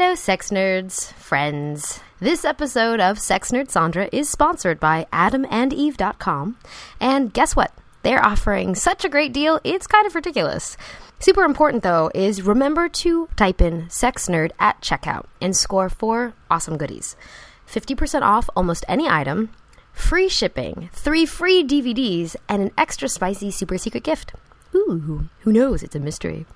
Hello, sex nerds, friends. This episode of Sex Nerd Sandra is sponsored by AdamandEve.com. And guess what? They're offering such a great deal, it's kind of ridiculous. Super important though is remember to type in sex nerd at checkout and score four awesome goodies 50% off almost any item, free shipping, three free DVDs, and an extra spicy super secret gift. Ooh, who knows? It's a mystery.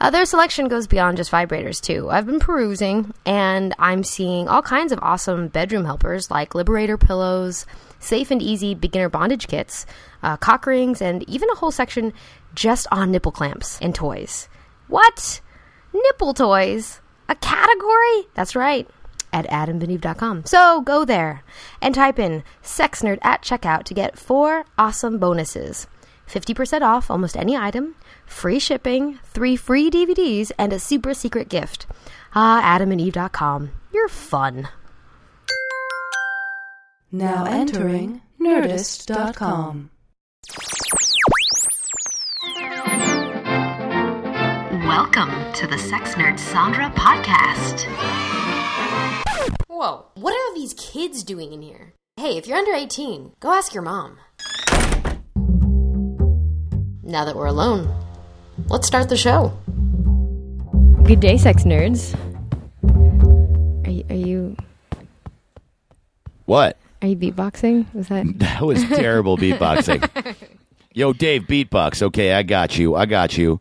Uh, their selection goes beyond just vibrators, too. I've been perusing, and I'm seeing all kinds of awesome bedroom helpers like Liberator pillows, safe and easy beginner bondage kits, uh, cock rings, and even a whole section just on nipple clamps and toys. What? Nipple toys? A category? That's right. At adamandeve.com. So go there and type in sex nerd at checkout to get four awesome bonuses 50% off almost any item, free shipping, three free DVDs, and a super secret gift. Ah, adamandeve.com. You're fun. Now entering Nerdist.com. Welcome to the Sex Nerd Sandra podcast. Whoa, what are these kids doing in here? Hey, if you're under 18, go ask your mom. Now that we're alone, let's start the show. Good day, sex nerds. Are you, are you What? are you beatboxing? Was that That was terrible beatboxing. Yo, Dave, beatbox. Okay, I got you. I got you.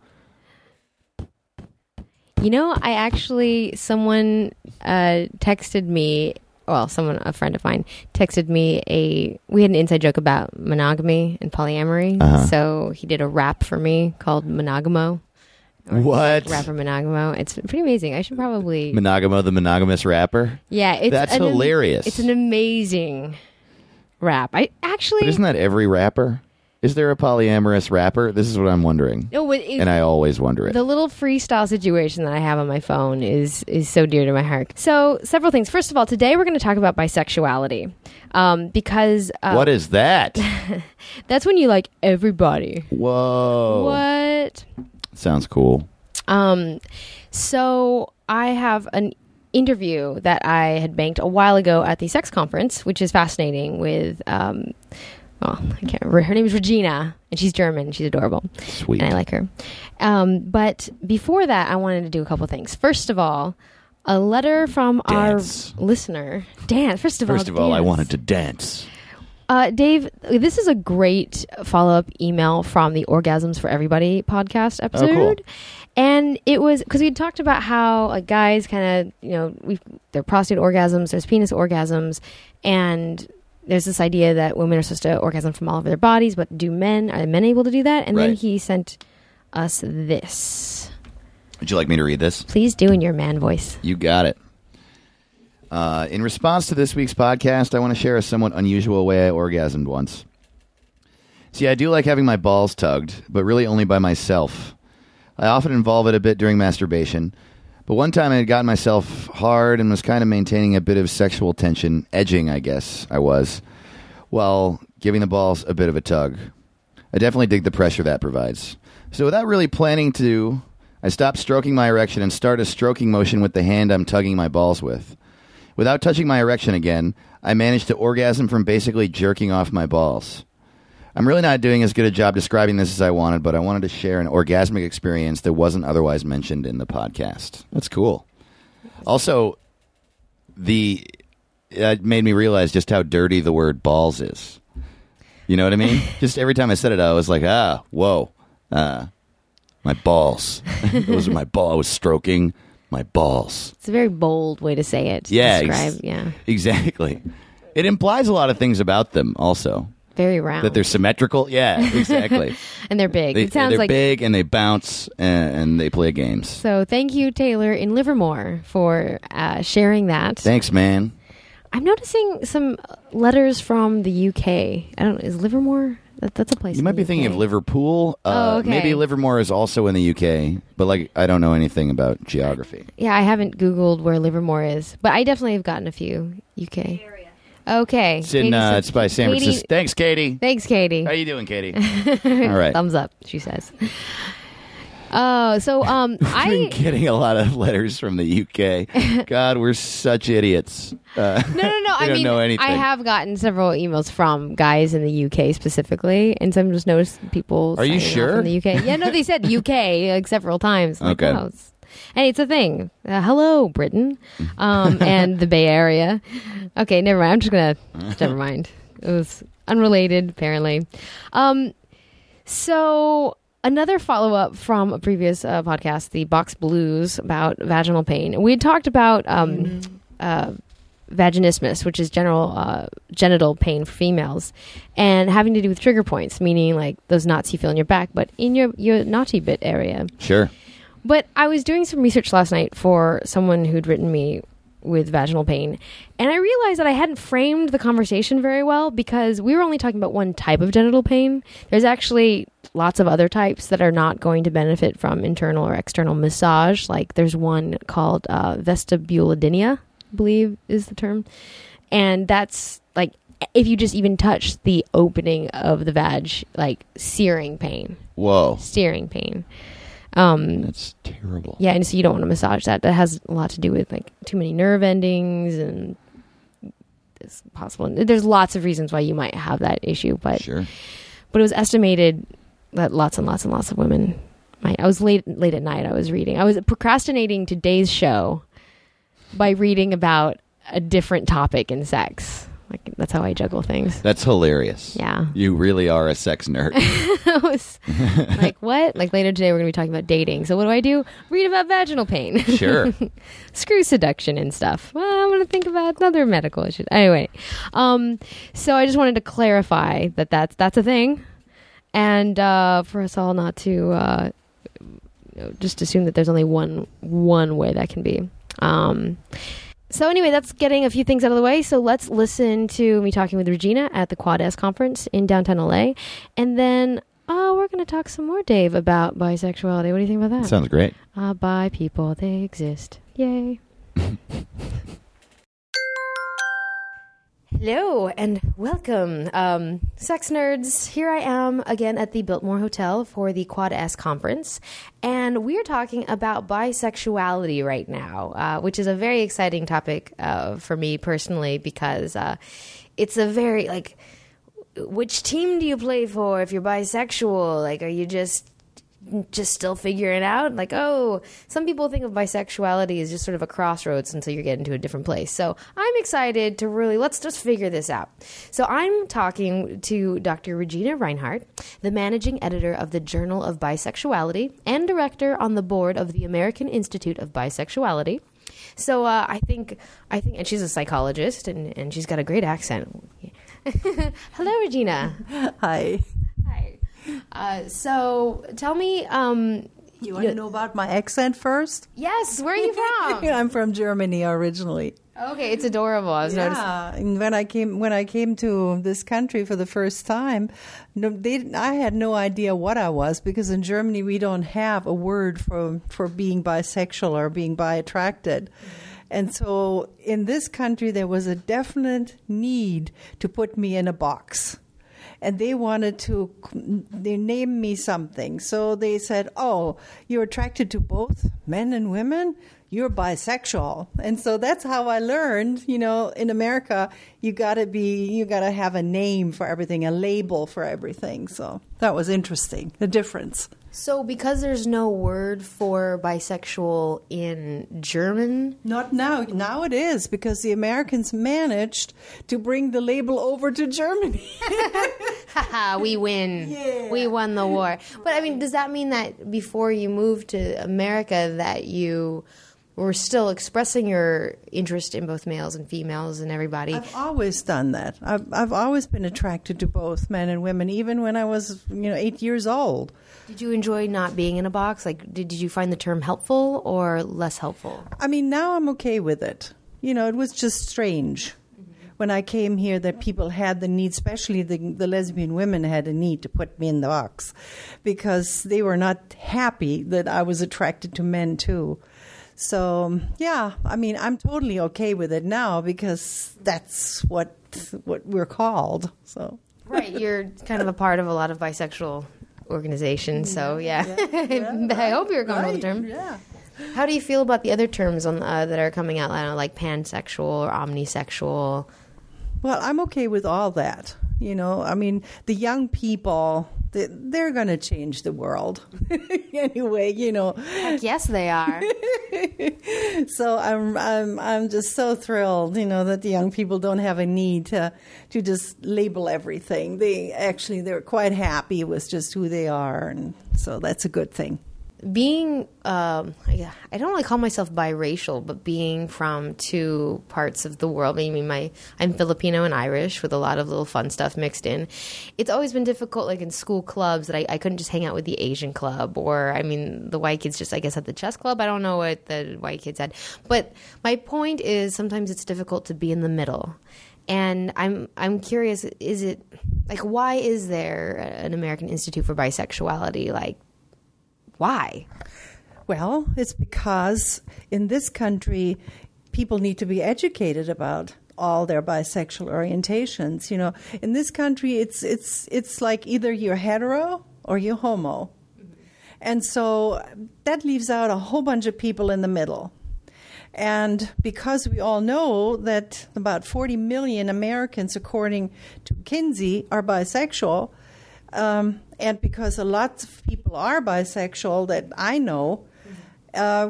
You know, I actually someone uh, texted me. Well, someone, a friend of mine, texted me a. We had an inside joke about monogamy and polyamory, Uh-huh. so he did a rap for me called Monogamo. What? Rapper Monogamo. It's pretty amazing. I should probably. Monogamo, the monogamous rapper. yeah, it's That's an- hilarious. It's an amazing rap. I actually. But isn't that every rapper? Is there a polyamorous rapper? This is what I'm wondering. no, it, And I always wonder it. The little freestyle situation that I have on my phone is is so dear to my heart. So, several things. First of all, today we're going to talk about bisexuality um, because uh, what is that? that's when you like everybody. Whoa. What? Sounds cool. Um, so I have an interview that I had banked a while ago at the sex conference, which is fascinating. With um, well, I can't remember. Her name is Regina, and she's German. She's adorable. Sweet. and I like her. Um, but before that, I wanted to do a couple things. First of all, a letter from Dance. our listener, Dan. First of all, First of all, I wanted to dance. Uh, Dave, this is a great follow up email from the Orgasms for Everybody podcast episode. cool. And it was because we talked about how like guys kind of, you know, we their prostate orgasms, there's penis orgasms, and there's this idea that women are supposed to orgasm from all over their bodies, but do men are men able to do that? And then he sent us this. Would you like me to read this? Please do in your man voice. You got it. Uh, in response to this week's podcast, I want to share a somewhat unusual way I orgasmed once. See, I do like having my balls tugged, but really only by myself. I often involve it a bit during masturbation, but one time I had gotten myself hard and was kind of maintaining a bit of sexual tension, edging, I guess I was, while giving the balls a bit of a tug. I definitely dig the pressure that provides. So, without really planning to, I stopped stroking my erection and start a stroking motion with the hand I'm tugging my balls with. Without touching my erection again, I managed to orgasm from basically jerking off my balls. I'm really not doing as good a job describing this as I wanted, but I wanted to share an orgasmic experience that wasn't otherwise mentioned in the podcast. That's cool. Also, the it made me realize just how dirty the word balls is. You know what I mean? just every time I said it, I was like, ah, whoa, uh, my balls. Those are my ball. I was stroking my balls. It's a very bold way to say it. to Yeah, ex- yeah. Exactly. It implies a lot of things about them, also. Very round. That they're symmetrical. Yeah, exactly. and they're big. they, it sounds they're like big and they bounce and, and they play games. So thank you, Taylor in Livermore, for uh, sharing that. Thanks, man. I'm noticing some letters from the UK. I don't. Is Livermore? That, that's a place. You might be thinking of Liverpool. Uh, Oh, okay. Maybe Livermore is also in the UK, but like I don't know anything about geography. Yeah, I haven't Googled where Livermore is, but I definitely have gotten a few UK. Okay. It's in. Uh, it's by San Katie- Francisco. Thanks, Katie. Thanks, Katie. How you doing, Katie? All right. Thumbs up, she says. Oh, so um, I've been I getting a lot of letters from the UK. God, we're such idiots. Uh, no, no, no. we I don't mean, know anything. I have gotten several emails from guys in the UK specifically, and some just noticed people. Are you signing off sure? In the UK, yeah, no, they said UK like several times. Like, Okay. it's- Hey, it's a thing. Uh, hello, Britain, um, and the Bay Area. Okay, never mind. I'm just gonna. never mind. It was unrelated, apparently. Um, so another follow up from a previous uh, podcast, the Box Blues about vaginal pain. We had talked about um, uh, vaginismus, which is general uh, genital pain for females, and having to do with trigger points, meaning like those knots you feel in your back, but in your your naughty bit area. Sure. But I was doing some research last night for someone who'd written me with vaginal pain, and I realized that I hadn't framed the conversation very well because we were only talking about one type of genital pain. There's actually lots of other types that are not going to benefit from internal or external massage. Like there's one called uh, vestibulodynia, I believe is the term, and that's like if you just even touch the opening of the vag, like searing pain, Whoa. searing pain. Um, That's terrible. yeah, and so you don't want to massage that. That has a lot to do with like too many nerve endings and it's possible. There's lots of reasons why you might have that issue, but Sure. but it was estimated that lots and lots and lots of women might. I was late late at night. I was reading. I was procrastinating today's show by reading about a different topic in sex. Like that's how I juggle things. That's hilarious. Yeah. You really are a sex nerd. I was like, what? Like later today, we're going to be talking about dating. So what do I do? Read about vaginal pain. sure. Screw seduction and stuff. Well, I'm going to think about other medical issues. Anyway, um, so I just wanted to clarify that that's that's a thing, and uh, for us all not to uh, just assume that there's only one one way that can be. Um, so anyway, that's getting a few things out of the way. So let's listen to me talking with Regina at the Quad S conference in downtown LA, and then uh, we're going to talk some more, Dave, about bisexuality. What do you think about that? Sounds great. Uh, bi people, they exist. Yay. Hello and welcome, um, sex nerds. Here I am again at the Biltmore Hotel for the Quad S conference, and we're talking about bisexuality right now, uh, which is a very exciting topic uh, for me personally because uh, it's a very like, which team do you play for if you're bisexual? Like, are you just just still figuring out. Like oh some people think of bisexuality as just sort of a crossroads until you get into a different place. So i'm excited to really let's just figure this out. So i'm talking to dr regina reinhardt the managing editor of the journal of bisexuality and director on the board of the american institute of bisexuality. So uh, i think i think and she's a psychologist and, and she's got a great accent. Hello regina. Hi. Uh, so tell me, um, You want to know about my accent first? yes, where are you from? I'm from Germany originally. okay, it's adorable. I was. Yeah, and when I came when I came to this country for the first time, no, they I had no idea what I was because in Germany we don't have a word for for being bisexual or being bi attracted. And so in this country there was a definite need to put me in a box. And they wanted to they named me something. So they said oh you're attracted to both men and women? You're bisexual. And so that's how i learned you know in america you got to be you got to have a name for everything a label for everything. So that was interesting the difference So, because there's no word for bisexual in German, not now now it is because the americans managed to bring the label over to germany haha, we win. Yeah. We won the war. But I mean, does that mean that before you moved to America that you were still expressing your interest in both males and females and everybody? I've always done that. I've I've always been attracted to both men and women, even when I was you know eight years old. Did you enjoy not being in a box? Like, did, did you find the term helpful or less helpful? I mean, now I'm okay with it. You know, it was just strange when I came here that people had the need, especially the the lesbian women had a need to put me in the box because they were not happy that I was attracted to men too. So um, yeah, I mean, I'm totally okay with it now because that's what what we're called. So. Right, you're kind of a part of a lot of bisexual organizations. So mm-hmm. yeah, I hope you're going with the term. Yeah. How do you feel about the other terms on uh, that are coming out, I like pansexual or omnisexual? Well, I'm okay with all that. You know, I mean, the young people, they're going to change the world anyway. You know, Heck, yes, they are. so I'm I'm I'm just so thrilled, you know, that the young people don't have a need to to just label everything. They actually they're quite happy with just who they are, and so that's a good thing. Being um, I don't really call myself biracial, but being from two parts of the world. I mean, my I'm Filipino and Irish with a lot of little fun stuff mixed in. It's always been difficult, like in school clubs, that I, I couldn't just hang out with the Asian club, or I mean, the white kids just I guess at the chess club. I don't know what the white kids had, but my point is sometimes it's difficult to be in the middle. And I'm I'm curious, is it like why is there an American Institute for Bisexuality? Like why? Well, it's because in this country, people need to be educated about all their bisexual orientations. You know, in this country, it's it's it's like either you're hetero or you're homo, and so that leaves out a whole bunch of people in the middle. And because we all know that about 40 million Americans, according to Kinsey, are bisexual, um, and because a lot of people are bisexual that I know, uh,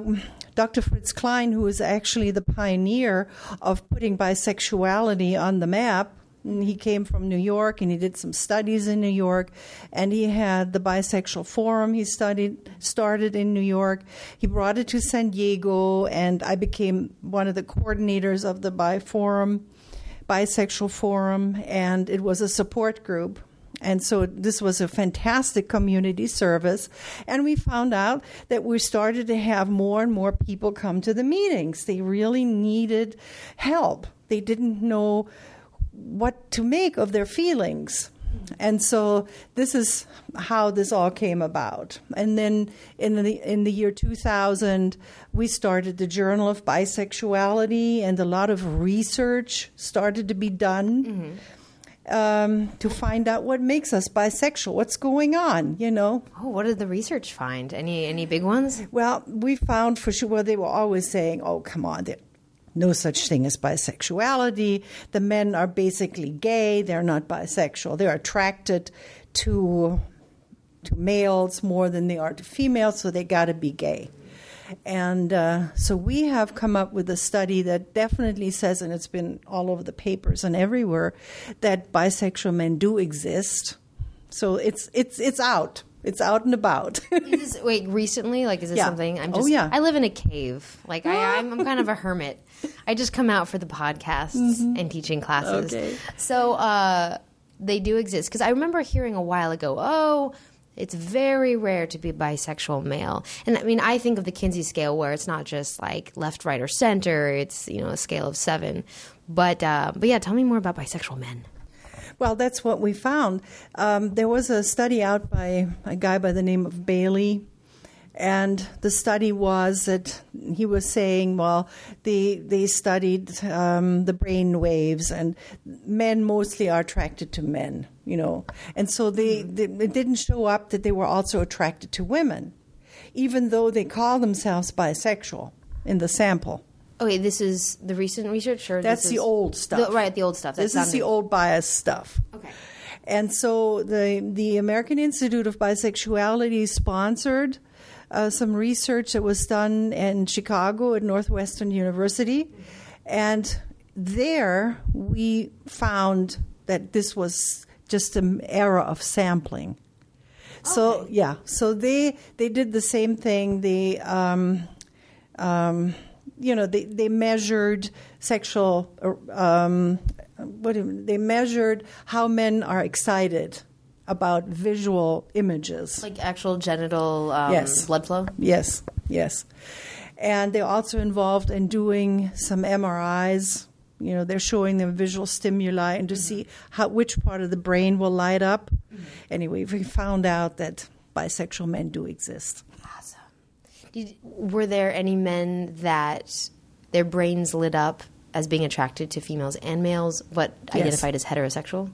Dr. Fritz Klein, who is actually the pioneer of putting bisexuality on the map, he came from New York and he did some studies in New York, and he had the bisexual forum he studied started in New York. He brought it to San Diego, and I became one of the coordinators of the bi forum, bisexual forum, and it was a support group. And so this was a fantastic community service. And we found out that we started to have more and more people come to the meetings. They really needed help. They didn't know what to make of their feelings. And so this is how this all came about. And then in the in the year 2000, we started the Journal of Bisexuality, and a lot of research started to be done mm-hmm. Um, to find out what makes us bisexual, what's going on, you know. Oh, what did the research find? Any any big ones? Well, we found for sure, well, they were always saying, oh, come on, there, no such thing as bisexuality. The men are basically gay, they're not bisexual. They're attracted to, to males more than they are to females, so they got to be gay. And uh, so we have come up with a study that definitely says, and it's been all over the papers and everywhere, that bisexual men do exist. So it's it's it's out. It's out and about. Is wait, recently? Like, is this Yeah. something? I'm Oh, just. yeah. I live in a cave. Like, I, I'm, I'm kind of a hermit. I just come out for the podcasts and teaching classes. Okay. So uh, they do exist because I remember hearing a while ago. Oh. It's very rare to be bisexual male. And I mean, I think of the Kinsey scale where it's not just like left, right, or center. It's, you know, a scale of seven. But, uh, but yeah, tell me more about bisexual men. Well, that's what we found. Um, there was a study out by a guy by the name of Bailey, and the study was that he was saying, well, they they studied um, the brain waves, and men mostly are attracted to men, you know, and so they, they it didn't show up that they were also attracted to women, even though they call themselves bisexual in the sample. Okay, this is the recent research, or That's the old stuff. The- right, the old stuff. That's This is the old bias stuff. Okay. And so the the American Institute of Bisexuality sponsored uh, some research that was done in Chicago at Northwestern University, and there we found that this was just an era of sampling. So yeah, so they they did the same thing. They um, um, you know they they measured sexual um, what do you- they measured how men are excited about visual images. Like actual genital um, Yes. blood flow? Yes, yes. And they're also involved in doing some MRIs. You know, they're showing them visual stimuli and to see how which part of the brain will light up. Anyway, we found out that bisexual men do exist. Awesome. Did, were there any men that their brains lit up as being attracted to females and males, but Yes. identified as heterosexual?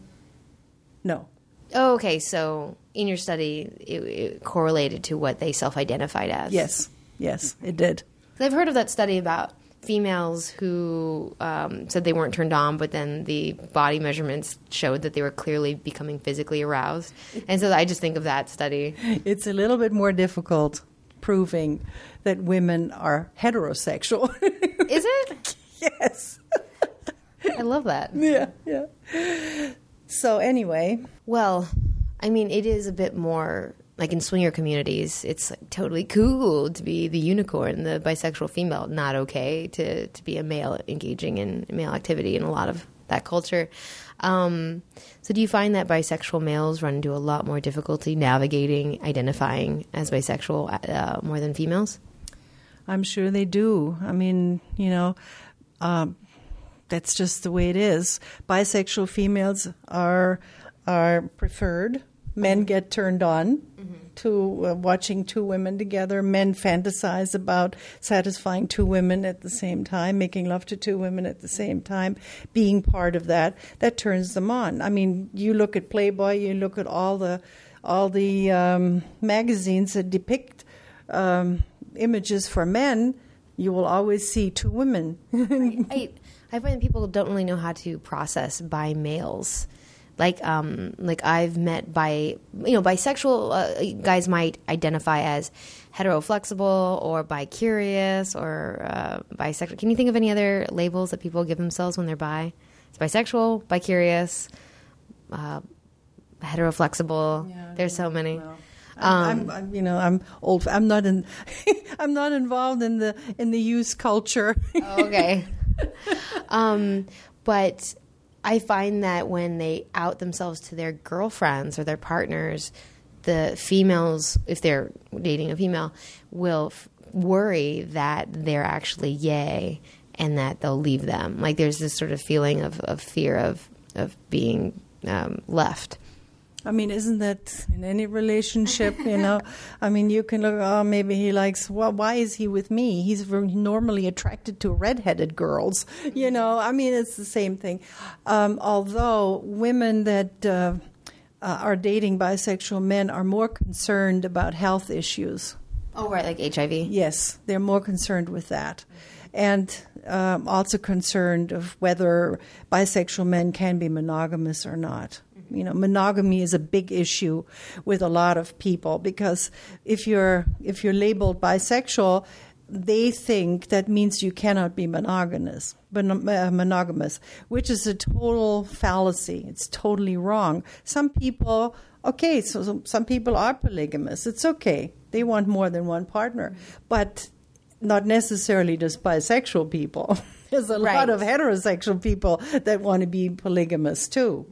No. Oh, okay. So in your study, it, it correlated to what they self-identified as. Yes, yes, it did. I've heard of that study about females who um, said they weren't turned on, but then the body measurements showed that they were clearly becoming physically aroused. And so I just think of that study. It's a little bit more difficult proving that women are heterosexual. Is it? yes. I love that. Yeah, yeah. So anyway, Well, I mean, it is a bit more like in swinger communities. It's like totally cool to be the unicorn, the bisexual female. Not okay to to be a male engaging in male activity in a lot of that culture. Um, so, do you find that bisexual males run into a lot more difficulty navigating, identifying as bisexual uh, more than females? I'm sure they do. I mean, you know, um, that's just the way it is. Bisexual females are are preferred. Men get turned on to uh, watching two women together. Men fantasize about satisfying two women at the same time, making love to two women at the same time, being part of that. That turns them on. I mean, you look at Playboy, you look at all the all the um, magazines that depict um, images for men. You will always see two women. I find that people don't really know how to process bi males. Like um like I've met by you know bisexual uh, guys might identify as heteroflexible or bi-curious or uh, bisexual. Can you think of any other labels that people give themselves when they're bi? It's bisexual, bi-curious, uh, heteroflexible. There's so many. I'm, I'm, I'm, you know, I'm old. I'm not in. I'm not involved in the in the youth culture. okay. um, but I find that when they out themselves to their girlfriends or their partners, the females, if they're dating a female, will f- worry that they're actually yay and that they'll leave them. Like there's this sort of feeling of, of fear of of being um, left. I mean, isn't that in any relationship? You know, I mean, you can look. Oh, maybe he likes. Well, why is he with me? He's normally attracted to redheaded girls. You know, I mean, it's the same thing. Um, although women that uh, uh, are dating bisexual men are more concerned about health issues. Oh, right, like HIV. Yes, they're more concerned with that. And um, also concerned of whether bisexual men can be monogamous or not. You know, monogamy is a big issue with a lot of people because if you're if you're labeled bisexual, they think that means you cannot be monogamous, mon- uh, monogamous, which is a total fallacy. It's totally wrong. Some people, okay, so so some people are polygamous. It's okay. They want more than one partner, but not necessarily just bisexual people. There's a Right. lot of heterosexual people that want to be polygamous too.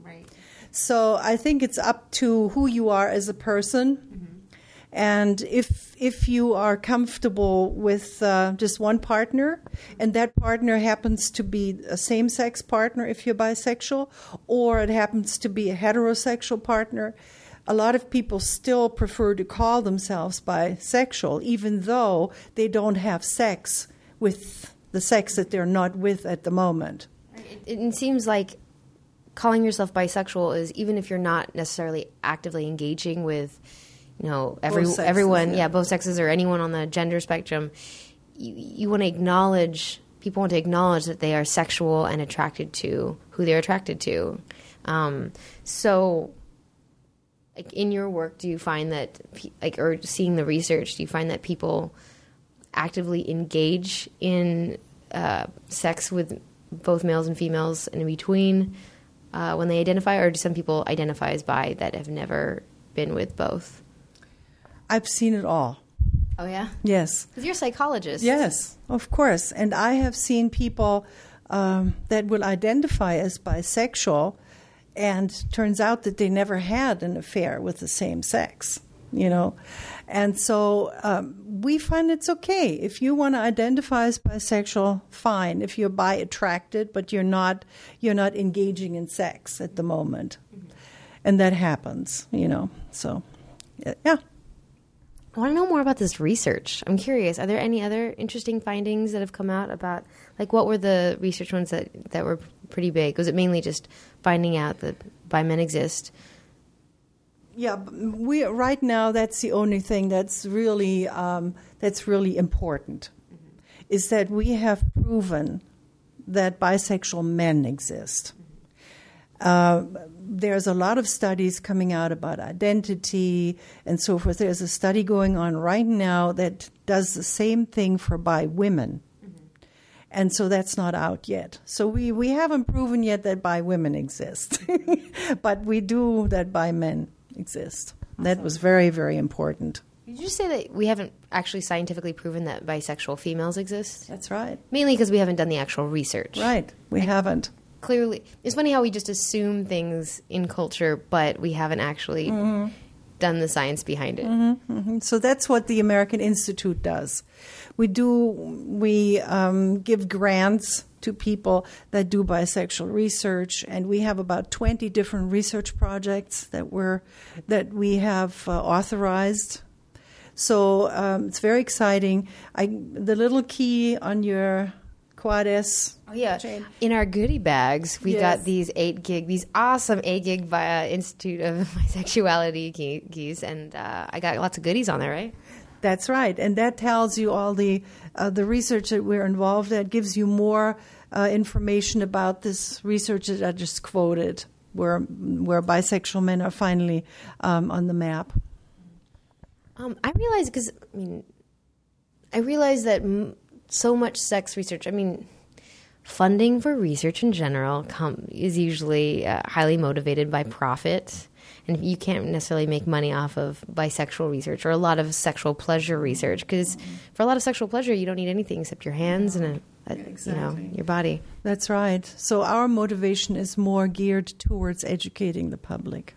So I think it's up to who you are as a person, and if if you are comfortable with uh, just one partner, and that partner happens to be a same sex partner, if you're bisexual, or it happens to be a heterosexual partner. A lot of people still prefer to call themselves bisexual, even though they don't have sex with the sex that they're not with at the moment. It, it seems like calling yourself bisexual is even if you're not necessarily actively engaging with, you know, every sexes, everyone, yeah. yeah. both sexes or anyone on the gender spectrum. You, you want to acknowledge people want to acknowledge that they are sexual and attracted to who they're attracted to. Um, so, like in your work, do you find that, like, or seeing the research, do you find that people actively engage in uh, sex with both males and females and in between uh, when they identify, or do some people identify as bi that have never been with both? I've seen it all. Oh yeah, Yes. because you're a psychologist. Yes, of course. And I have seen people um, that will identify as bisexual, and turns out that they never had an affair with the same sex. You know, and so um, we find it's okay if you want to identify as bisexual. Fine, if you're bi attracted, but you're not you're not engaging in sex at the moment, and that happens. You know, so yeah. I want to know more about this research. I'm curious. Are there any other interesting findings that have come out about, like, what were the research ones that that were pretty big? Was it mainly just finding out that bi men exist? Yeah, we right now that's the only thing that's really um, that's really important is that we have proven that bisexual men exist. Uh, there's a lot of studies coming out about identity and so forth. There's a study going on right now that does the same thing for bi women. And so that's not out yet. So we, we haven't proven yet that bi women exist, but we do that bi men exist. That was very, very important. Did you say that we haven't actually scientifically proven that bisexual females exist? That's right. Mainly because we haven't done the actual research. Right. We haven't. Clearly, it's funny how we just assume things in culture, but we haven't actually mm-hmm. done the science behind it. Mm-hmm. Mm-hmm. So that's what the American Institute does. We do we um, give grants to people that do bisexual research, and we have about twenty different research projects that we're that we have uh, authorized. So um, it's very exciting. I, the little key on your Quad S. Oh yeah, Jane. in our goodie bags, we Yes. got these eight gig, these awesome eight gig by uh, Institute of Bisexuality keys, and uh, I got lots of goodies on there, right? That's right, and that tells you all the uh, the research that we're involved in. gives you more uh, information about this research that I just quoted, where where bisexual men are finally um, on the map. Um, I realize because I mean, I realize that m- so much sex research. I mean, funding for research in general com- is usually uh, highly motivated by profit, and you can't necessarily make money off of bisexual research or a lot of sexual pleasure research. Because for a lot of sexual pleasure, you don't need anything except your hands and a, a, you know your body. That's right. So our motivation is more geared towards educating the public.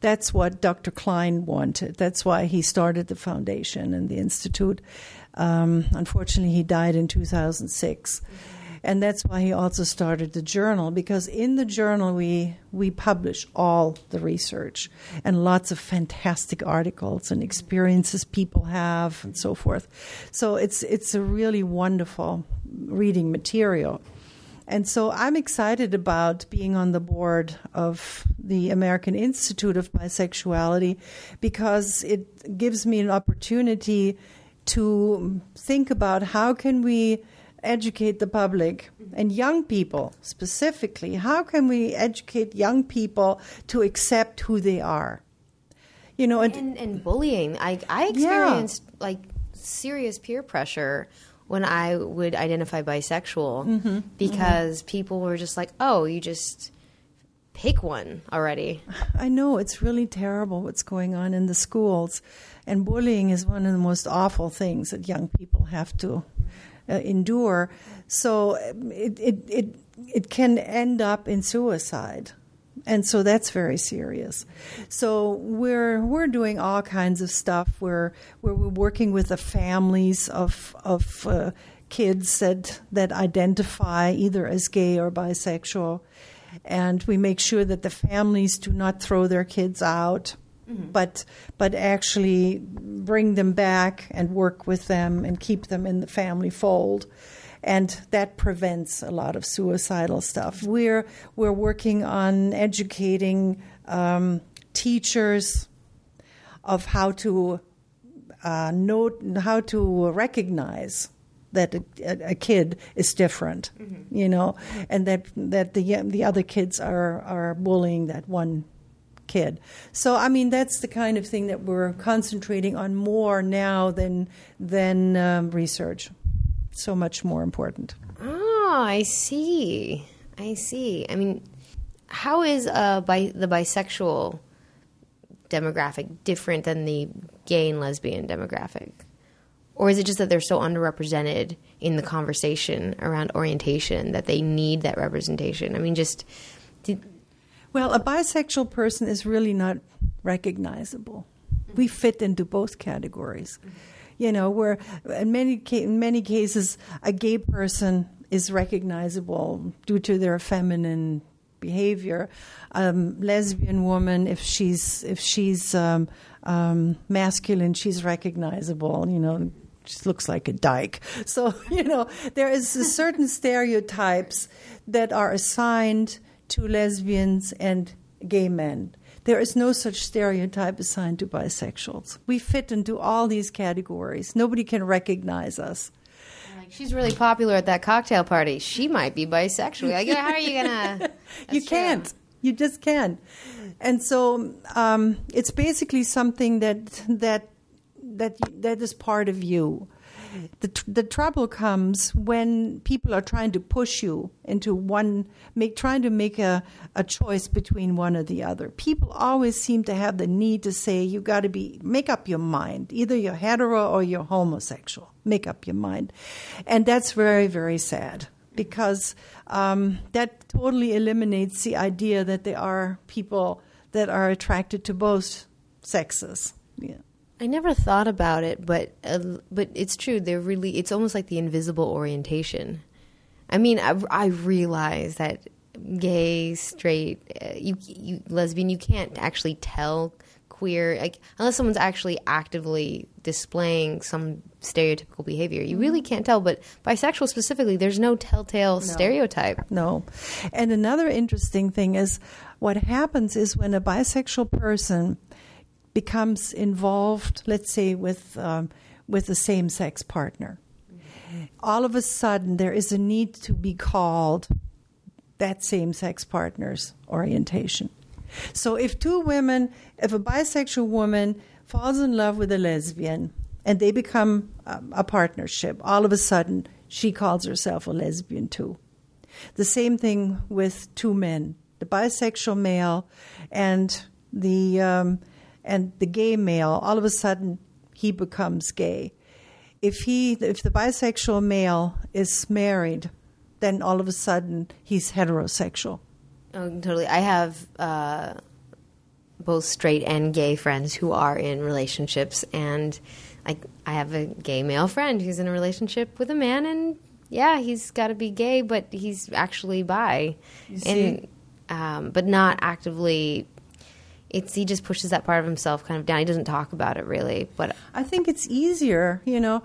That's what Dr. Klein wanted. That's why he started the foundation and the institute. Um, unfortunately, he died in 2006. And that's why he also started the journal because in the journal we we publish all the research and lots of fantastic articles and experiences people have and so forth. So it's it's a really wonderful reading material. And so I'm excited about being on the board of the American Institute of Bisexuality because it gives me an opportunity to think about how can we educate the public and young people specifically how can we educate young people to accept who they are you know and, and, and bullying. I I experienced like serious peer pressure when I would identify bisexual Mm-hmm. because people were just like, "Oh, you just pick one already." I know it's really terrible what's going on in the schools, and bullying is one of the most awful things that young people have to uh, endure. So it, it it it can end up in suicide. And so that's very serious. So we're we're doing all kinds of stuff. We're we're, we're working with the families of of uh, kids that that identify either as gay or bisexual, and we make sure that the families do not throw their kids out, but but actually bring them back and work with them and keep them in the family fold. And that prevents a lot of suicidal stuff. We're we're working on educating um, teachers of how to uh, note how to recognize that a, a a kid is different, you know, and that that the the other kids are are bullying that one kid. So I mean that's the kind of thing that we're concentrating on more now than than um, research. So much more important. Oh, I see. I see. I mean, how is uh, bi- the bisexual demographic different than the gay and lesbian demographic? Or is it just that they're so underrepresented in the conversation around orientation that they need that representation? I mean, just Well, a bisexual person is really not recognizable. We fit into both categories. You know, where in many in many cases a gay person is recognizable due to their feminine behavior. Um, lesbian woman, if she's if she's um, um, masculine, she's recognizable. You know, just looks like a dyke. So you know, there is a certain stereotypes that are assigned to lesbians and gay men. There is no such stereotype assigned to bisexuals. We fit into all these categories. Nobody can recognize us. Like, she's really popular at that cocktail party. She might be bisexual. Like, how are you gonna? you can't. You just can't. And so um, it's basically something that that that that is part of you. The, the trouble comes when people are trying to push you into one, make trying to make a, a choice between one or the other. People always seem to have the need to say you got to be make up your mind. Either you're hetero or you're homosexual. Make up your mind, and that's very very sad because um, that totally eliminates the idea that there are people that are attracted to both sexes. Yeah. I never thought about it, but uh, but it's true. They're really. It's almost like the invisible orientation. I mean, I, I realize that gay, straight, uh, you, you lesbian, you can't actually tell queer like unless someone's actually actively displaying some stereotypical behavior. You really can't tell. But bisexual specifically, there's no telltale stereotype. No. And another interesting thing is what happens is when a bisexual person becomes involved, let's say, with, um, with a same sex partner, all of a sudden there is a need to be called that same sex partner's orientation. So if two women, if a bisexual woman falls in love with a lesbian and they become um, a partnership, all of a sudden she calls herself a lesbian too. The same thing with two men, the bisexual male and the um, and the gay male. All of a sudden he becomes gay. If he, if the bisexual male is married, then all of a sudden he's heterosexual. Oh, totally. I have uh, both straight and gay friends who are in relationships, and I I have a gay male friend who's in a relationship with a man, and yeah, he's got to be gay, but he's actually bi, and um, but not actively. It's he just pushes that part of himself kind of down. He doesn't talk about it really, but I think it's easier, you know,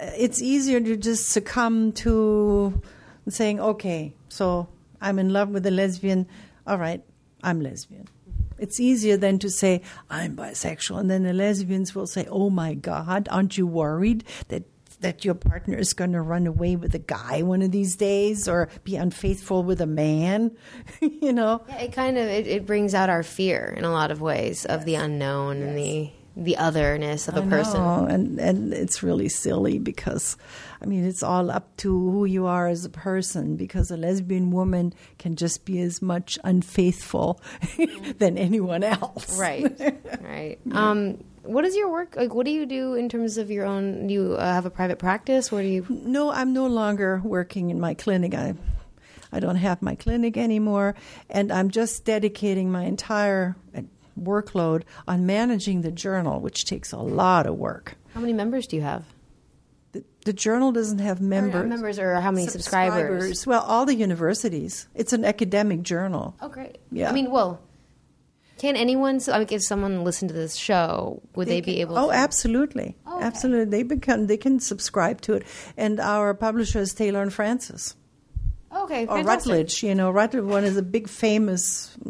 uh, it's easier to just succumb to saying, okay, so I'm in love with a lesbian. All right, I'm lesbian. It's easier than to say, I'm bisexual. And then the lesbians will say, oh my God, aren't you worried that, that your partner is going to run away with a guy one of these days or be unfaithful with a man? you know? yeah, it kind of it, it brings out our fear in a lot of ways of the unknown and the the otherness of a person. know, and and it's really silly because, I mean, it's all up to who you are as a person. Because a lesbian woman can just be as much unfaithful than anyone else. right right um what is your work like what do you do in terms of your own do you uh, have a private practice where do you No, I'm no longer working in my clinic. I I don't have my clinic anymore, and I'm just dedicating my entire uh, workload on managing the journal, which takes a lot of work. how many members do you have The, the journal doesn't have Or, uh, members. members or how many subscribers, Well, all the universities. It's an academic journal. oh great Yeah. i mean well can anyone mean, if someone listened to this show would they, be can- able Oh, to absolutely, Oh, okay. absolutely. They become they can subscribe to it, and our publisher is Taylor and Francis okay or fantastic. Routledge. You know, Routledge, one of the big famous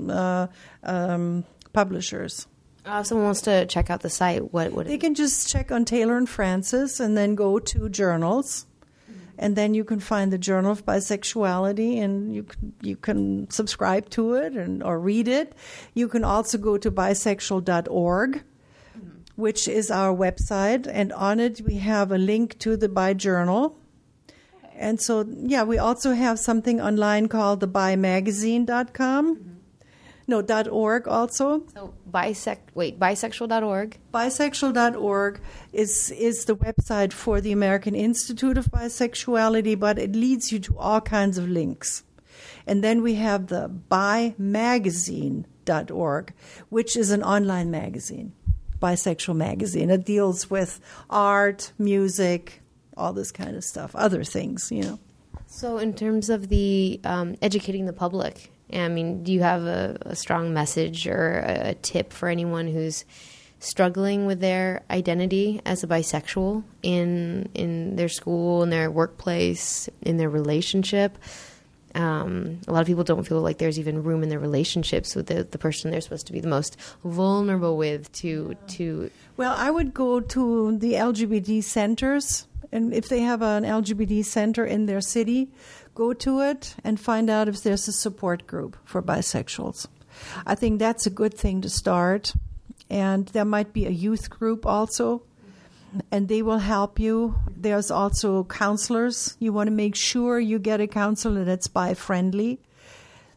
uh, um, publishers. uh, if someone wants to check out the site what would They it can just check on Taylor and Francis, and then go to journals. And then you can find the Journal of Bisexuality, and you can, you can subscribe to it and or read it. You can also go to bisexual.org, mm-hmm. which is our website, and on it we have a link to the Bi Journal. And so, yeah, we also have something online called the bimagazine.com. No, dot .org also. so bisect wait bisexual.org Bisexual.org is is the website for the American Institute of Bisexuality, but it leads you to all kinds of links. And then we have the bimagazine.org, which is an online magazine, bisexual magazine. It deals with art, music, all this kind of stuff, other things, you know. So, in terms of the um, educating the public, I mean, do you have a, a strong message or a, a tip for anyone who's struggling with their identity as a bisexual in in their school, in their workplace, in their relationship? um, a lot of people don't feel like there's even room in their relationships with the, the person they're supposed to be the most vulnerable with to to Well, I would go to the LGBT centers, and if they have an LGBT center in their city, go to it and find out if there's a support group for bisexuals. I think that's a good thing to start. And there might be a youth group also, and they will help you. There's also counselors. You want to make sure you get a counselor that's bi friendly,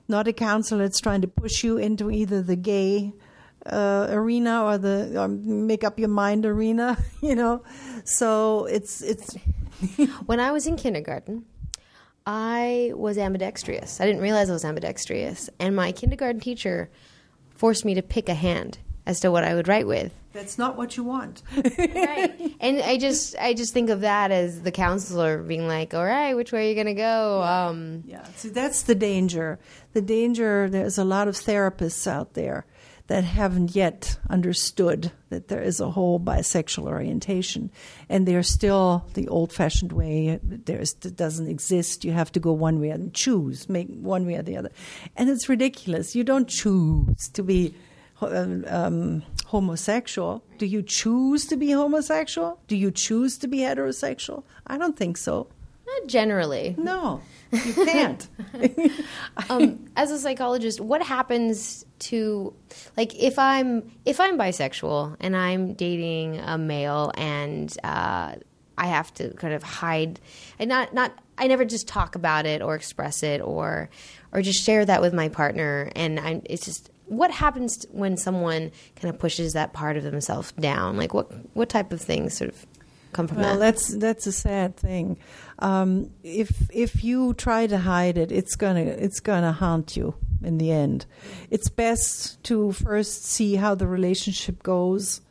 not a counselor that's trying to push you into either the gay uh, arena or the um, make up your mind arena, you know. So it's it's when I was in kindergarten, I was ambidextrous. I didn't realize I was ambidextrous, and my kindergarten teacher forced me to pick a hand as to what I would write with. that's not what you want. right. And I just I just think of that as the counselor being like, "All right, which way are you going to go?" Um, Yeah, see, that's the danger. The danger, there's a lot of therapists out there that haven't yet understood that there is a whole bisexual orientation. And they're still the old fashioned way. There's, doesn't exist. You have to go one way and choose, make one way or the other. And it's ridiculous. You don't choose to be um, um, homosexual. Do you choose to be homosexual? Do you choose to be heterosexual? I don't think so. Not generally. No, you can't. um, as a psychologist, what happens to like if I'm if I'm bisexual and I'm dating a male and uh, I have to kind of hide and not not I never just talk about it or express it or or just share that with my partner and I'm it's just what happens when someone kind of pushes that part of themselves down like what what type of things sort of come from Well, that that's that's a sad thing. Um, if if you try to hide it, it's gonna it's gonna haunt you in the end. It's best to first see how the relationship goes.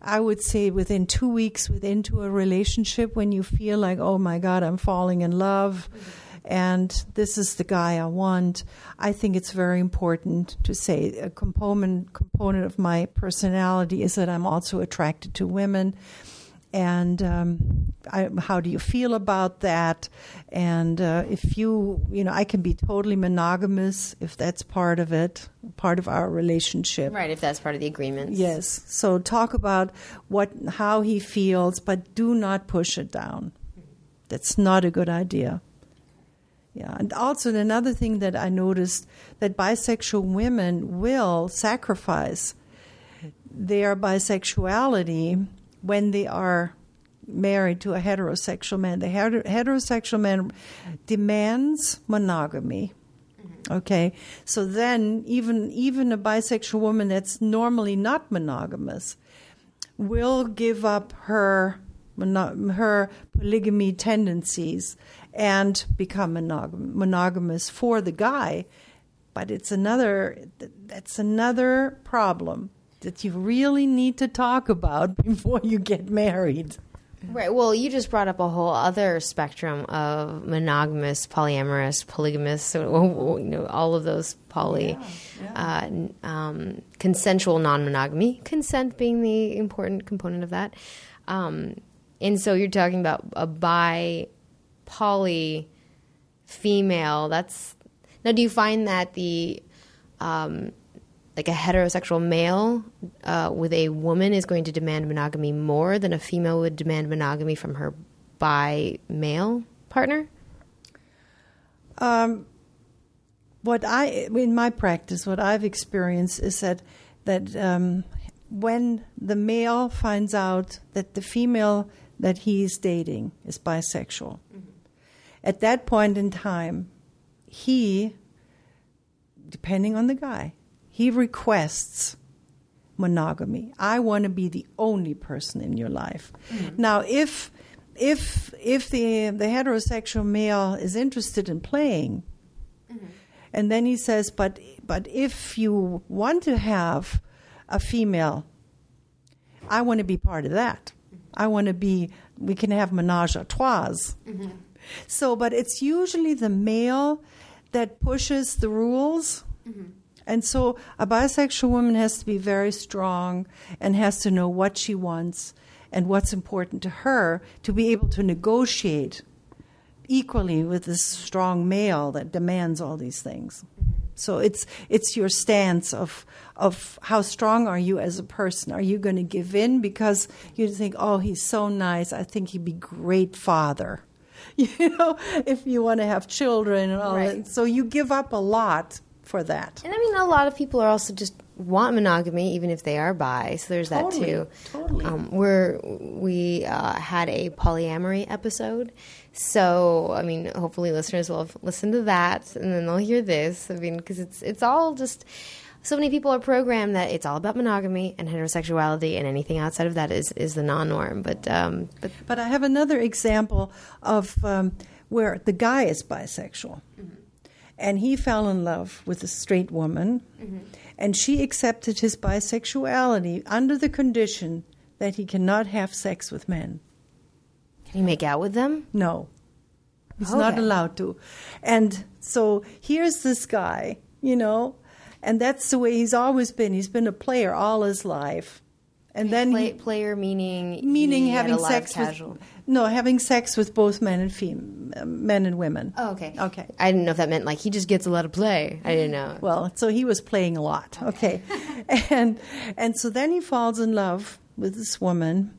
I would say within two weeks, within to a relationship, when you feel like, oh my God, I'm falling in love, and this is the guy I want. I think it's very important to say a component component of my personality is that I'm also attracted to women and um, I, how do you feel about that? And uh, if you, you know, I can be totally monogamous if that's part of it, part of our relationship. right if that's part of the agreement Yes. So talk about what, how he feels, but do not push it down. That's not a good idea. Yeah, and also another thing that I noticed that bisexual women will sacrifice their bisexuality when they are married to a heterosexual man. The heter- heterosexual man demands monogamy. Mm-hmm. Okay, so then even even a bisexual woman that's normally not monogamous will give up her her polygamy tendencies and become monogam- monogamous for the guy. But it's another that's another problem that you really need to talk about before you get married. Right. Well, you just brought up a whole other spectrum of monogamous, polyamorous, polygamous, you know, all of those poly, Uh, um, consensual non-monogamy. Consent being the important component of that. Um, and so you're talking about a bi, poly, female. That's now. Do you find that the um, like a heterosexual male uh, with a woman is going to demand monogamy more than a female would demand monogamy from her bi male partner? Um, what I in my practice, what I've experienced is that that um, when the male finds out that the female that he's dating is bisexual, at that point in time, he, depending on the guy, he requests monogamy. I want to be the only person in your life. Mm-hmm. Now, if if if the the heterosexual male is interested in playing, mm-hmm. and then he says, "But but if you want to have a female, I want to be part of that. Mm-hmm. I want to be. We can have menage a trois." So, but it's usually the male that pushes the rules. And so a bisexual woman has to be very strong and has to know what she wants and what's important to her to be able to negotiate equally with this strong male that demands all these things. Mm-hmm. So it's it's your stance of of how strong are you as a person? Are you going to give in because you think, oh, he's so nice. I think he'd be great father. You know, if you want to have children and all Right. that. So you give up a lot for that. And I mean, a lot of people are also just want monogamy, even if they are bi. So there's that too. totally. Um, we're we uh, had a polyamory episode, so I mean, hopefully listeners will listen to that, and then they'll hear this. I mean, because it's it's all just. So many people are programmed that it's all about monogamy and heterosexuality, and anything outside of that is, is the non-norm. But um, but But I have another example of um, where the guy is bisexual. And he fell in love with a straight woman, mm-hmm. and she accepted his bisexuality under the condition that he cannot have sex with men. can he make out with them? No. He's not allowed to. And so here's this guy, you know, and that's the way he's always been. He's been a player all his life. And then Play, he, player meaning meaning having a lot of sex casual. with no having sex with both men and fem- uh, men and women. Oh, okay. Okay. I didn't know if that meant like he just gets a lot of play. I didn't know. Well, so he was playing a lot. Okay. and and so then he falls in love with this woman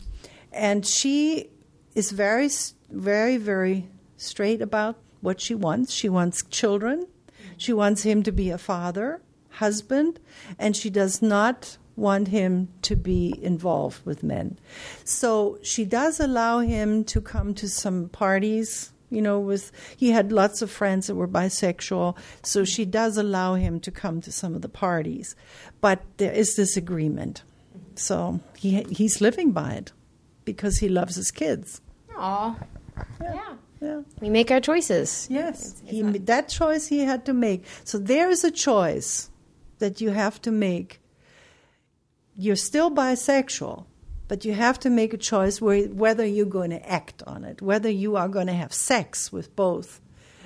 and she is very very very straight about what she wants. She wants children. She wants him to be a father, husband, and she does not want him to be involved with men. So she does allow him to come to some parties you know with he had lots of friends that were bisexual so she does allow him to come to some of the parties but there is this agreement so he he's living by it because he loves his kids Aw. Yeah. yeah We make our choices. yes he that choice he had to make so there is a choice that you have to make you're still bisexual but you have to make a choice where, whether you're going to act on it, whether you are going to have sex with both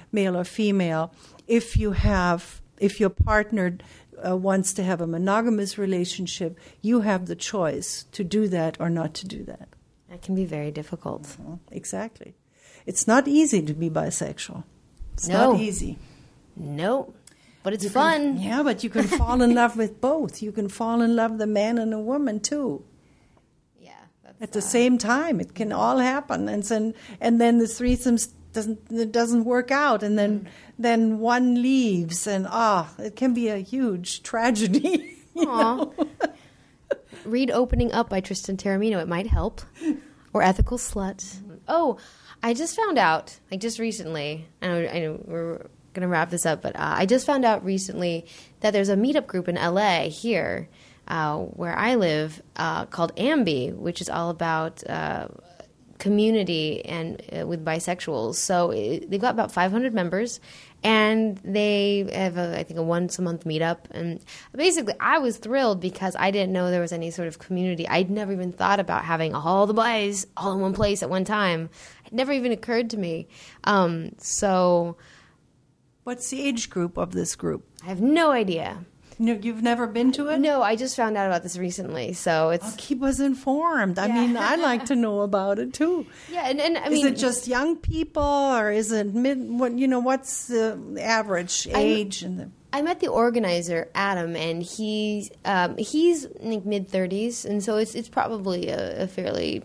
male or female. If you have, if your partner uh, wants to have a monogamous relationship, you have the choice to do that or not to do that. That can be very difficult. Exactly. It's not easy to be bisexual. It's No. not easy. Nope. But it's You fun. can- yeah, but you can fall in love with both. You can fall in love with a man and a woman too. Yeah. That's, at the uh, same time. It can all happen, and then and then the threesomes doesn't it doesn't work out, and then mm. then one leaves, and ah, it can be a huge tragedy. you know? Read Opening Up by Tristan Taormino. It might help. Or Ethical Slut. Mm-hmm. Oh, I just found out, like just recently, I know, I know we're to wrap this up, but uh, I just found out recently that there's a meetup group in LA here uh, where I live uh, called Ambi, which is all about. Uh, community and uh, with bisexuals. So it, they've got about 500 members, and they have a, I think a once a month meetup. And basically, I was thrilled because I didn't know there was any sort of community. I'd never even thought about having all the boys all in one place at one time. It never even occurred to me. Um, so What's the age group of this group? I have no idea. No, you've never been to it. No, I just found out about this recently. So it's Oh, keep us informed. I mean, I'd like to know about it too. yeah, and, and I mean, is it just young people, or is it mid? What you know? What's the average age? And the, I met the organizer, Adam, and he's um, he's like mid thirties, and so it's it's probably a, a fairly.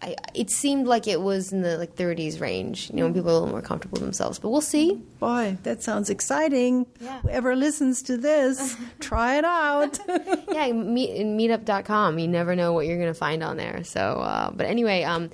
I, it seemed like it was in the like 30s range, you know, when people are a little more comfortable with themselves. But we'll see. boy, that sounds exciting. Yeah. Whoever listens to this, try it out. yeah, meet meetup.com. You never know what you're going to find on there. So, uh, but anyway, um,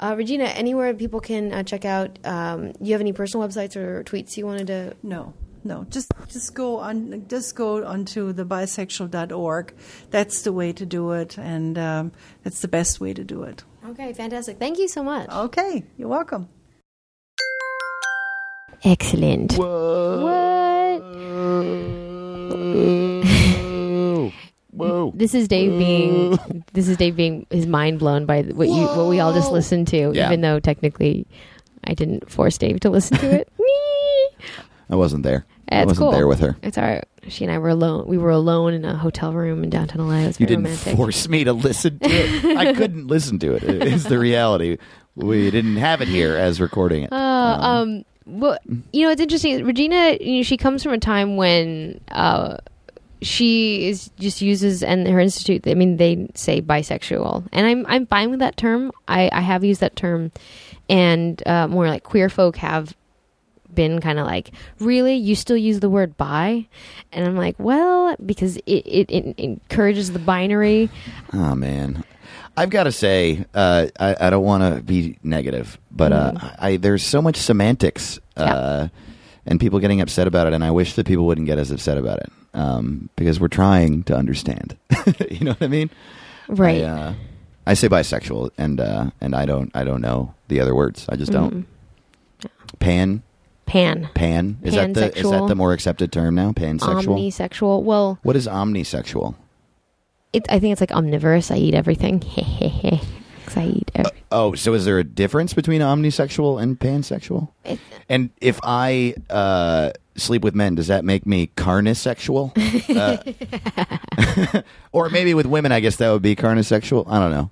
uh, Regina, anywhere people can uh, check out. Um, you have any personal websites or tweets you wanted to? No, no. Just just go on. Just go onto the bisexual.org. That's the way to do it, and um, that's the best way to do it. Okay, fantastic. Thank you so much. Okay, you're welcome. Excellent. Whoa. Whoa. Whoa. This is Dave being this is Dave being his mind blown by what you what we all just listened to, Yeah. even though technically I didn't force Dave to listen to it. I wasn't there. I It's wasn't cool. there with her. It's all right. She and I were alone. We were alone in a hotel room in downtown LA. It was You didn't romantic. force me to listen to it. I couldn't listen to it. it. Is the reality. we didn't have it here as recording it. Uh, um, well, you know, it's interesting. Regina, you know, she comes from a time when uh, she is just uses and her institute. I mean, they say bisexual, and I'm I'm fine with that term. I I have used that term, and uh, more like queer folk have been kind of like, really, you still use the word bi, and I'm like, well, because it it, it encourages the binary. Oh man, I've got to say, uh, I, I don't want to be negative, but uh, I, there's so much semantics uh, and people getting upset about it, and I wish that people wouldn't get as upset about it um, because we're trying to understand. you know what I mean? Right. I, uh, I say bisexual, and uh, and I don't I don't know the other words. I just don't. Pan, Pan. pan is that the is that the more accepted term now? Pansexual. Omnisexual. Well, what is omnisexual? it, I think it's like omnivorous. I eat everything. I eat everything. Oh, so is there a difference between omnisexual and pansexual? And if I uh, sleep with men, does that make me carnisexual? Uh, or maybe with women, I guess that would be carnisexual. I don't know.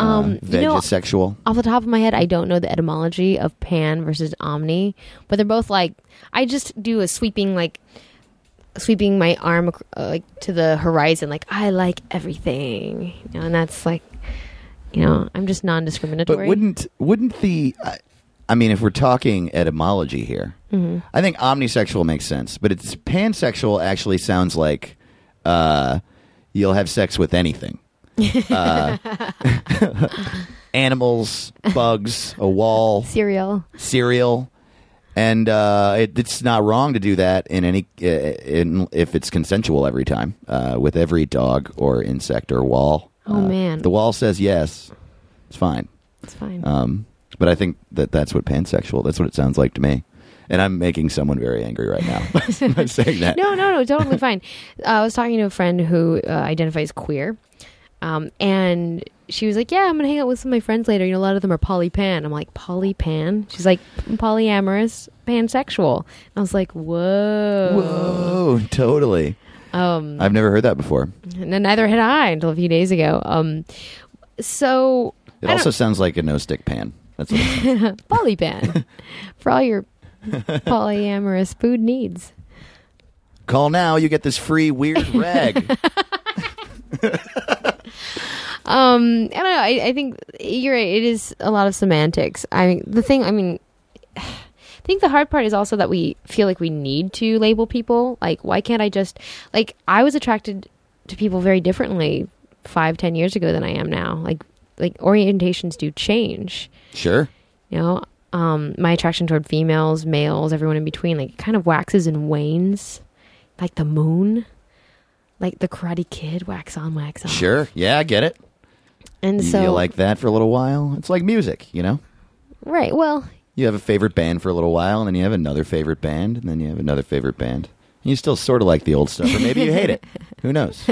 Um, uh, you know, vegisexual. off the top of my head, I don't know the etymology of pan versus omni, but they're both like I just do a sweeping like sweeping my arm uh, like to the horizon, like I like everything, you know, and that's like you know I'm just non-discriminatory. But wouldn't wouldn't the? I I mean, if we're talking etymology here, Mm-hmm. I think omnisexual makes sense. But it's pansexual actually sounds like uh, you'll have sex with anything. Uh, animals, bugs, a wall, cereal? cereal, and uh, it, it's not wrong to do that in any uh, in, if it's consensual every time uh, with every dog or insect or wall. Oh, Uh, man. the wall says yes. It's fine. It's fine. Um, but I think that that's what pansexual. That's what it sounds like to me. And I'm making someone very angry right now by saying that. No, no, no, totally fine. Uh, I was talking to a friend who uh, identifies queer, um, and she was like, "Yeah, I'm gonna hang out with some of my friends later. You know, a lot of them are polypan." I'm like, "Polypan?" She's like, "Polyamorous, pansexual." And I was like, "Whoa!" Whoa, totally. Um, I've never heard that before. and then neither had I until a few days ago. Um, so It I also sounds like a no stick pan. That's what it polypan for all your polyamorous food needs. Call now, you get this free weird rag. Um, I don't know. I, I think you're right. It is a lot of semantics. I mean, the thing. I mean, I think the hard part is also that we feel like we need to label people. Like, why can't I just like? I was attracted to people very differently five, ten years ago than I am now. Like, like orientations do change. sure. You know, um, my attraction toward females, males, everyone in between, like, kind of waxes and wanes, like the moon. Like the Karate Kid, wax on, wax off. Sure. Yeah, I get it. And You, so, you like that for a little while. It's like music, you know? right? Well, You have a favorite band for a little while, and then you have another favorite band, and then you have another favorite band. And you still sort of like the old stuff, or maybe you hate it. Who knows?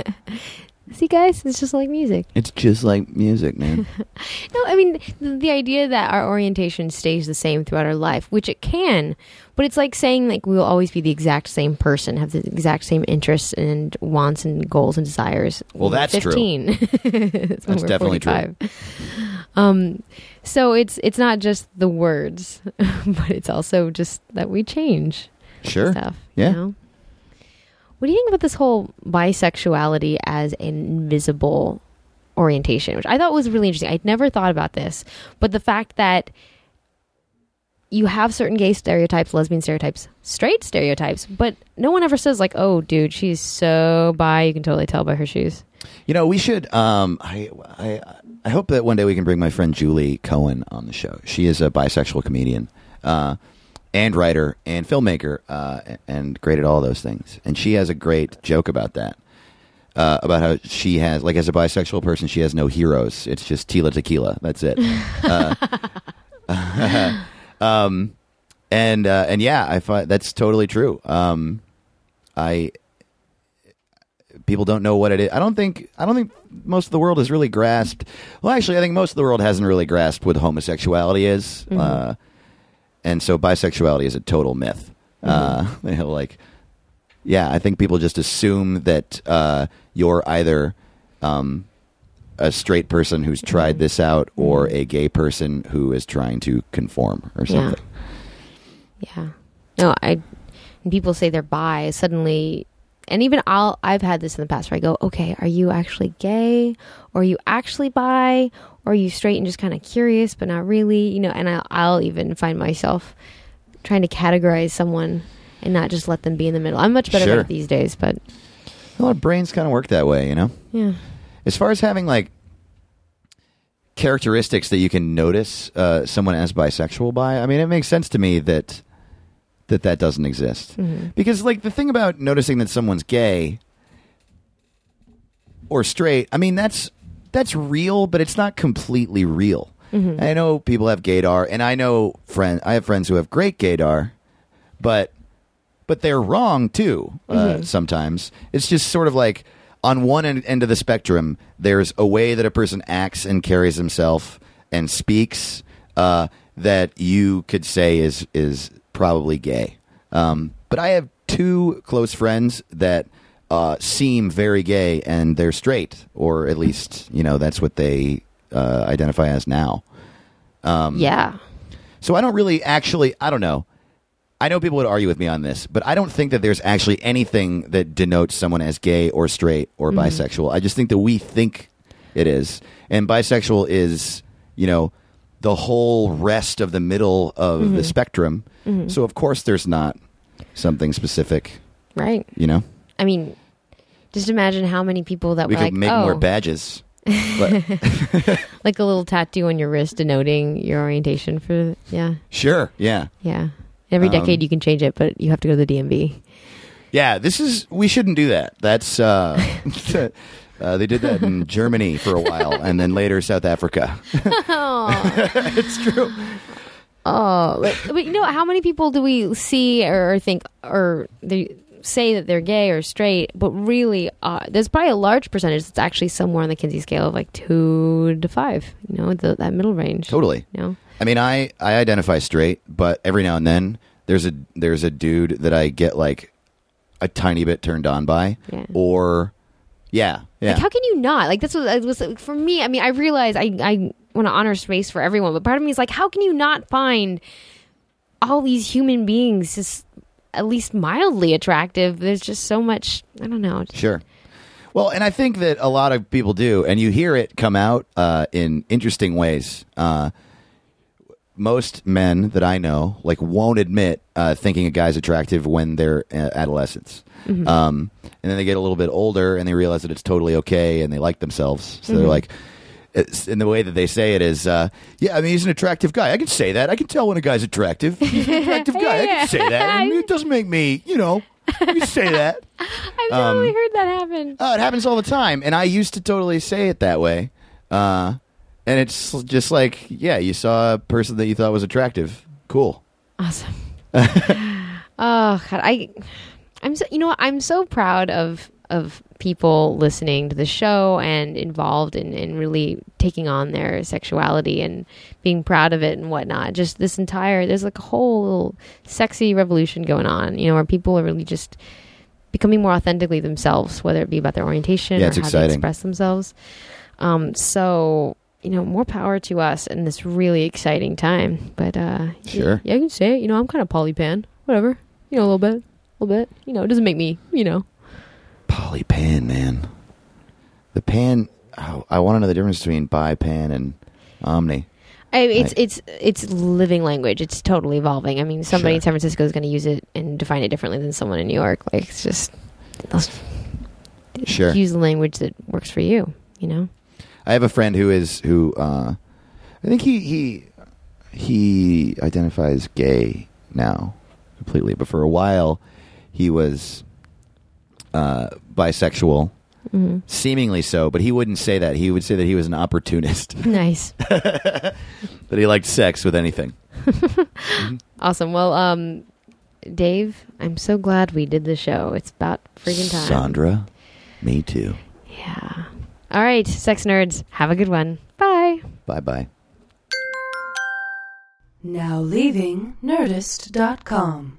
See, guys, it's just like music. It's just like music, man. No, I mean, the, the idea that our orientation stays the same throughout our life, which it can, but it's like saying like we will always be the exact same person, have the exact same interests and wants and goals and desires. Well, that's true. 15. That's That's definitely true. Um, so it's it's not just the words, but it's also just that we change Sure. stuff. Yeah. You know? What do you think about this whole bisexuality as an invisible orientation, which I thought was really interesting? I'd never thought about this, but the fact that you have certain gay stereotypes, lesbian stereotypes, straight stereotypes, but no one ever says like, "Oh, dude, she's so bi." You can totally tell by her shoes. You know, we should. Um, I, I, I hope that one day we can bring my friend Julie Cohen on the show. She is a bisexual comedian, uh, and writer and filmmaker, uh, and great at all those things. And she has a great joke about that. Uh, about how she has, like, as a bisexual person, she has no heroes. It's just Tila Tequila. That's it. Uh, um, and uh, and yeah, I find that's totally true. Um, I people don't know what it is. I don't think I don't think most of the world has really grasped. Well, actually, I think most of the world hasn't really grasped what homosexuality is, uh, and so bisexuality is a total myth. Uh, you know, like, yeah, I think people just assume that uh, you're either um, a straight person who's tried this out or a gay person who is trying to conform or something. Yeah. yeah. No, I. People say they're bi, suddenly, and even I'll. I've had this in the past where I go, "Okay, are you actually gay, or are you actually bi, or are you straight and just kind of curious but not really?" You know, and I'll, I'll even find myself trying to categorize someone and not just let them be in the middle. I'm much better Sure. at it these days, but A lot of brains kind of work that way, you know? yeah, As far as having like characteristics that you can notice uh, someone as bisexual by, I mean, it makes sense to me that that that doesn't exist. Because like the thing about noticing that someone's gay or straight, I mean, that's that's real, but it's not completely real. I know people have gaydar, and I know friend I have friends who have great gaydar, but but they're wrong too uh, sometimes. It's just sort of like on one end, end of the spectrum there's a way that a person acts and carries himself and speaks uh, that you could say is is probably gay. Um, but i have two close friends that uh, seem very gay and they're straight or at least you know that's what they uh, identify as now Um, yeah, so I don't really actually, I don't know. I know people would argue with me on this, but I don't think that there's actually anything that denotes someone as gay or straight or bisexual. I just think that we think it is. And bisexual is, you know, the whole rest of the middle of the spectrum. So of course there's not something specific, right. you know. I mean, just imagine how many people that We were could like, make "Oh, more badges. But like a little tattoo on your wrist denoting your orientation for yeah sure, yeah. yeah every Um, decade you can change it but you have to go to the dmv Yeah, this is we shouldn't do that. That's uh, uh they did that in Germany for a while and then later South Africa. it's true. oh but, but you know how many people do we see or think or they say that they're gay or straight but really uh, there's probably a large percentage that's actually somewhere on the kinsey scale of like two to five you know the, that middle range Totally. you know I mean, I I identify straight, but every now and then there's a there's a dude that I get like a tiny bit turned on by Yeah. or yeah, yeah. Like, how can you not? Like, that's what it was for me. I mean, I realize I, I want to honor space for everyone, but part of me is like, how can you not find all these human beings just at least mildly attractive? There's just so much, I don't know. Sure. Well, and I think that a lot of people do, and you hear it come out uh, in interesting ways. Uh, most men that I know like won't admit uh, thinking a guy's attractive when they're uh, adolescents, um, and then they get a little bit older and they realize that it's totally okay and they like themselves. So they're like, and the way that they say it is, uh, yeah, I mean, he's an attractive guy. I can say that. I can tell when a guy's attractive. He's an attractive guy. I can say that. I mean, it doesn't make me, you know, you say that. I've totally heard that happen. Oh, it happens all the time, and I used to totally say it that way. Uh, and it's just like, yeah, you saw a person that you thought was attractive. Cool. Awesome. oh God, I, I'm so you know what? I'm so proud of of people listening to the show and involved in, in really taking on their sexuality and being proud of it and whatnot. Just this entire there's like a whole little sexy revolution going on. You know, where people are really just becoming more authentically themselves, whether it be about their orientation Yeah, or how they exciting. express themselves. Um, so you know, more power to us in this really exciting time. But uh, Sure. yeah, you can say it. You know, I'm kind of polypan, whatever. You know, a little bit, a little bit. You know, it doesn't make me. You know, Poly pan, man. The pan. Oh, I want to know the difference between bi pan and omni. I, it's it's it's living language. It's totally evolving. I mean, somebody Sure. in San Francisco is going to use it and define it differently than someone in New York. Like it's just let's Sure. use the language that works for you. You know. I have a friend who is who. Uh, I think he he he identifies gay now completely, but for a while he was uh, bisexual, Mhm. seemingly so. But he wouldn't say that. He would say that he was an opportunist, Nice. that he liked sex with anything. Awesome. Well, um, Dave, I'm so glad we did the show. It's about friggin' time. Sandra, me too. Yeah. All right, sex nerds, have a good one. Bye. Bye bye. Now leaving Nerdist.com.